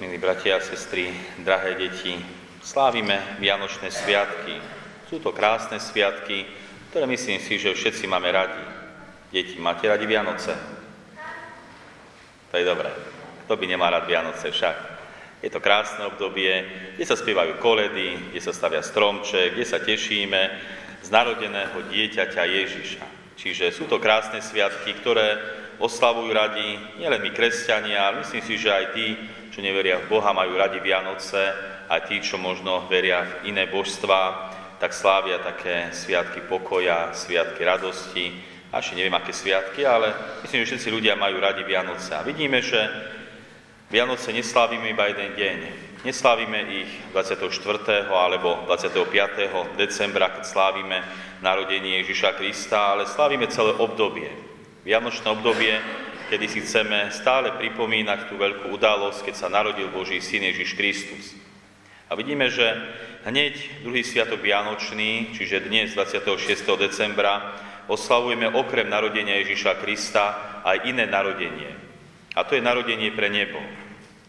Milí bratia a sestry, drahé deti, slávime Vianočné sviatky. Sú to krásne sviatky, ktoré myslím si, že všetci máme radi. Deti, máte radi Vianoce? To je dobré. Kto by nemá rád Vianoce však? Je to krásne obdobie, kde sa spievajú koledy, kde sa stavia stromček, kde sa tešíme z narodeného dieťaťa Ježiša. Čiže sú to krásne sviatky, ktoré oslavujú radi nielen my kresťania, ale myslím si, že aj tí, čo neveria v Boha, majú radi Vianoce, a tí, čo možno veria v iné božstva, tak slávia také sviatky pokoja, sviatky radosti. A ešte neviem, aké sviatky, ale myslím, že všetci ľudia majú radi Vianoce. A vidíme, že Vianoce neslávime iba jeden deň. Neslávime ich 24. alebo 25. decembra, keď slávime narodenie Ježiša Krista, ale slávime celé obdobie. Vianočné obdobie kedy si chceme stále pripomínať tú veľkú udalosť, keď sa narodil Boží syn Ježiš Kristus. A vidíme, že hneď druhý sviatok Vianočný, čiže dnes 26. decembra, oslavujeme okrem narodenia Ježiša Krista aj iné narodenie. A to je narodenie pre nebo.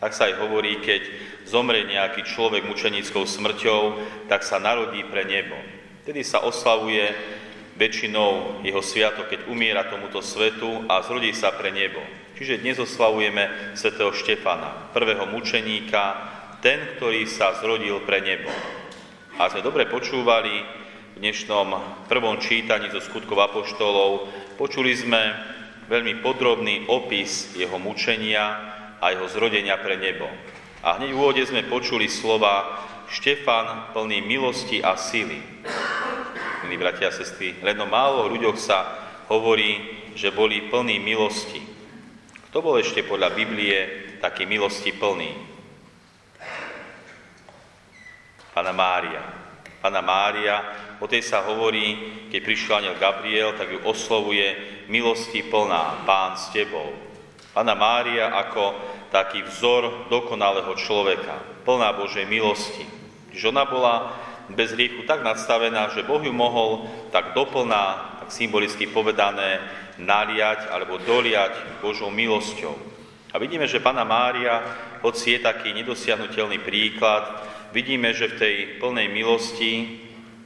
Tak sa aj hovorí, keď zomre nejaký človek mučenickou smrťou, tak sa narodí pre nebo. Tedy sa oslavuje väčšinou jeho sviatok, keď umiera tomuto svetu a zrodí sa pre nebo. Čiže dnes oslavujeme svätého Štefana, prvého mučeníka, ten, ktorý sa zrodil pre nebo. A sme dobre počúvali v dnešnom prvom čítaní zo skutkov apoštolov, počuli sme veľmi podrobný opis jeho mučenia a jeho zrodenia pre nebo. A hneď v úvode sme počuli slova Štefan plný milosti a sily milí bratia a sestry. Len o málo ľuďoch sa hovorí, že boli plní milosti. Kto bol ešte podľa Biblie taký milosti plný? Pana Mária. Pana Mária, o tej sa hovorí, keď prišiel aniel Gabriel, tak ju oslovuje milosti plná, pán s tebou. Pana Mária ako taký vzor dokonalého človeka, plná Božej milosti. Žona bola bez hriechu tak nadstavená, že Boh ju mohol tak doplná, tak symbolicky povedané, naliať alebo doliať Božou milosťou. A vidíme, že Pana Mária, hoci je taký nedosiahnutelný príklad, vidíme, že v tej plnej milosti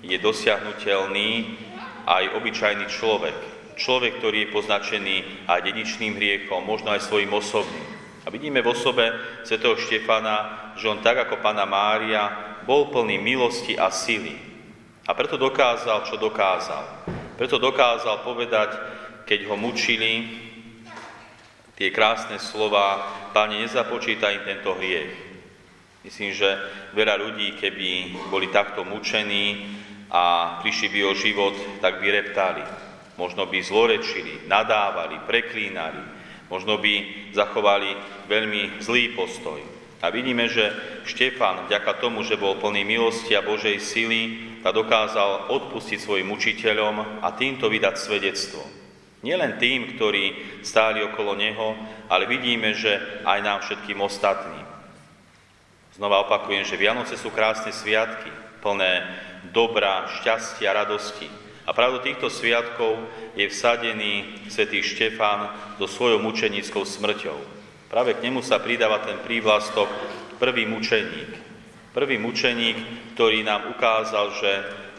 je dosiahnutelný aj obyčajný človek. Človek, ktorý je poznačený aj dedičným hriechom, možno aj svojim osobným. A vidíme v osobe svätého Štefana, že on tak ako Pana Mária bol plný milosti a sily. A preto dokázal, čo dokázal. Preto dokázal povedať, keď ho mučili, tie krásne slova, Pane, nezapočítaj im tento hriech. Myslím, že veľa ľudí, keby boli takto mučení a prišli by o život, tak by reptali. Možno by zlorečili, nadávali, preklínali, možno by zachovali veľmi zlý postoj. A vidíme, že Štefan, vďaka tomu, že bol plný milosti a Božej sily, a dokázal odpustiť svojim učiteľom a týmto vydať svedectvo. Nielen tým, ktorí stáli okolo neho, ale vidíme, že aj nám všetkým ostatným. Znova opakujem, že Vianoce sú krásne sviatky, plné dobra, šťastia, radosti. A práve do týchto sviatkov je vsadený svätý Štefan so svojou mučenickou smrťou. Práve k nemu sa pridáva ten prívlastok prvý mučeník. Prvý mučeník, ktorý nám ukázal, že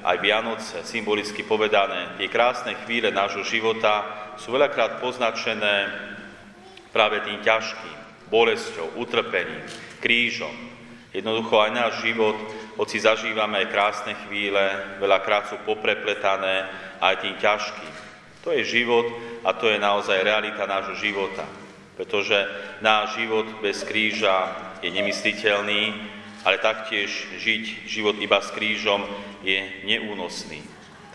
aj Vianoce, symbolicky povedané, tie krásne chvíle nášho života sú veľakrát poznačené práve tým ťažkým, bolesťou, utrpením, krížom. Jednoducho aj náš život, hoci zažívame aj krásne chvíle, veľakrát sú poprepletané aj tým ťažkým. To je život a to je naozaj realita nášho života pretože náš život bez kríža je nemysliteľný, ale taktiež žiť život iba s krížom je neúnosný.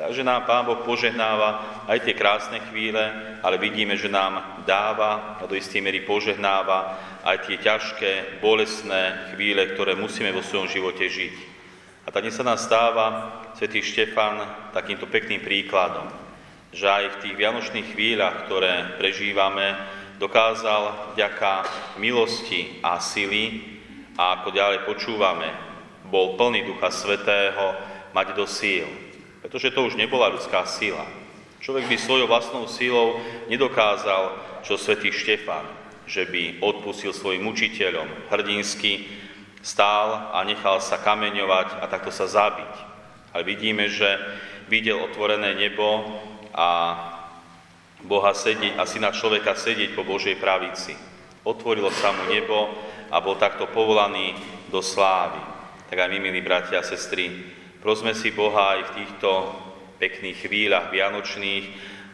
Takže nám Pán Boh požehnáva aj tie krásne chvíle, ale vidíme, že nám dáva a do istej miery požehnáva aj tie ťažké, bolestné chvíle, ktoré musíme vo svojom živote žiť. A tak sa nám stáva svätý Štefan takýmto pekným príkladom, že aj v tých vianočných chvíľach, ktoré prežívame, dokázal vďaka milosti a sily a ako ďalej počúvame, bol plný Ducha Svetého mať do síl. Pretože to už nebola ľudská sila. Človek by svojou vlastnou sílou nedokázal, čo svätý Štefan. že by odpustil svojim učiteľom, hrdinsky stál a nechal sa kameňovať a takto sa zabiť. Ale vidíme, že videl otvorené nebo a Boha sedieť a syna človeka sedieť po Božej pravici. Otvorilo sa mu nebo a bol takto povolaný do slávy. Tak aj my, milí bratia a sestry, prosme si Boha aj v týchto pekných chvíľach vianočných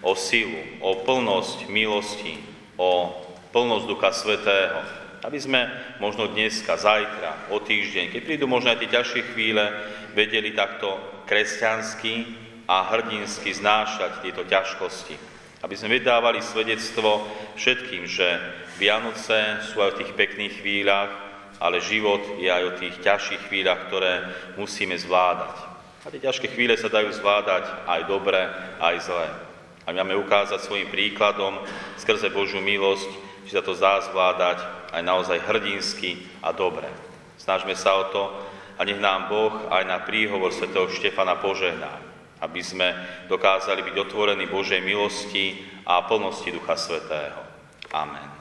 o silu, o plnosť milosti, o plnosť Ducha Svetého, aby sme možno dneska, zajtra, o týždeň, keď prídu možno aj tie ťažšie chvíle, vedeli takto kresťansky a hrdinsky znášať tieto ťažkosti. Aby sme vydávali svedectvo všetkým, že Vianoce sú aj v tých pekných chvíľach, ale život je aj o tých ťažších chvíľach, ktoré musíme zvládať. A tie ťažké chvíle sa dajú zvládať aj dobre, aj zle. A my máme ukázať svojim príkladom skrze Božiu milosť, že sa to dá zvládať aj naozaj hrdinsky a dobre. Snažme sa o to a nech nám Boh aj na príhovor svätého Štefana požehná, aby sme dokázali byť otvorení Božej milosti a plnosti Ducha Svetého. Amen.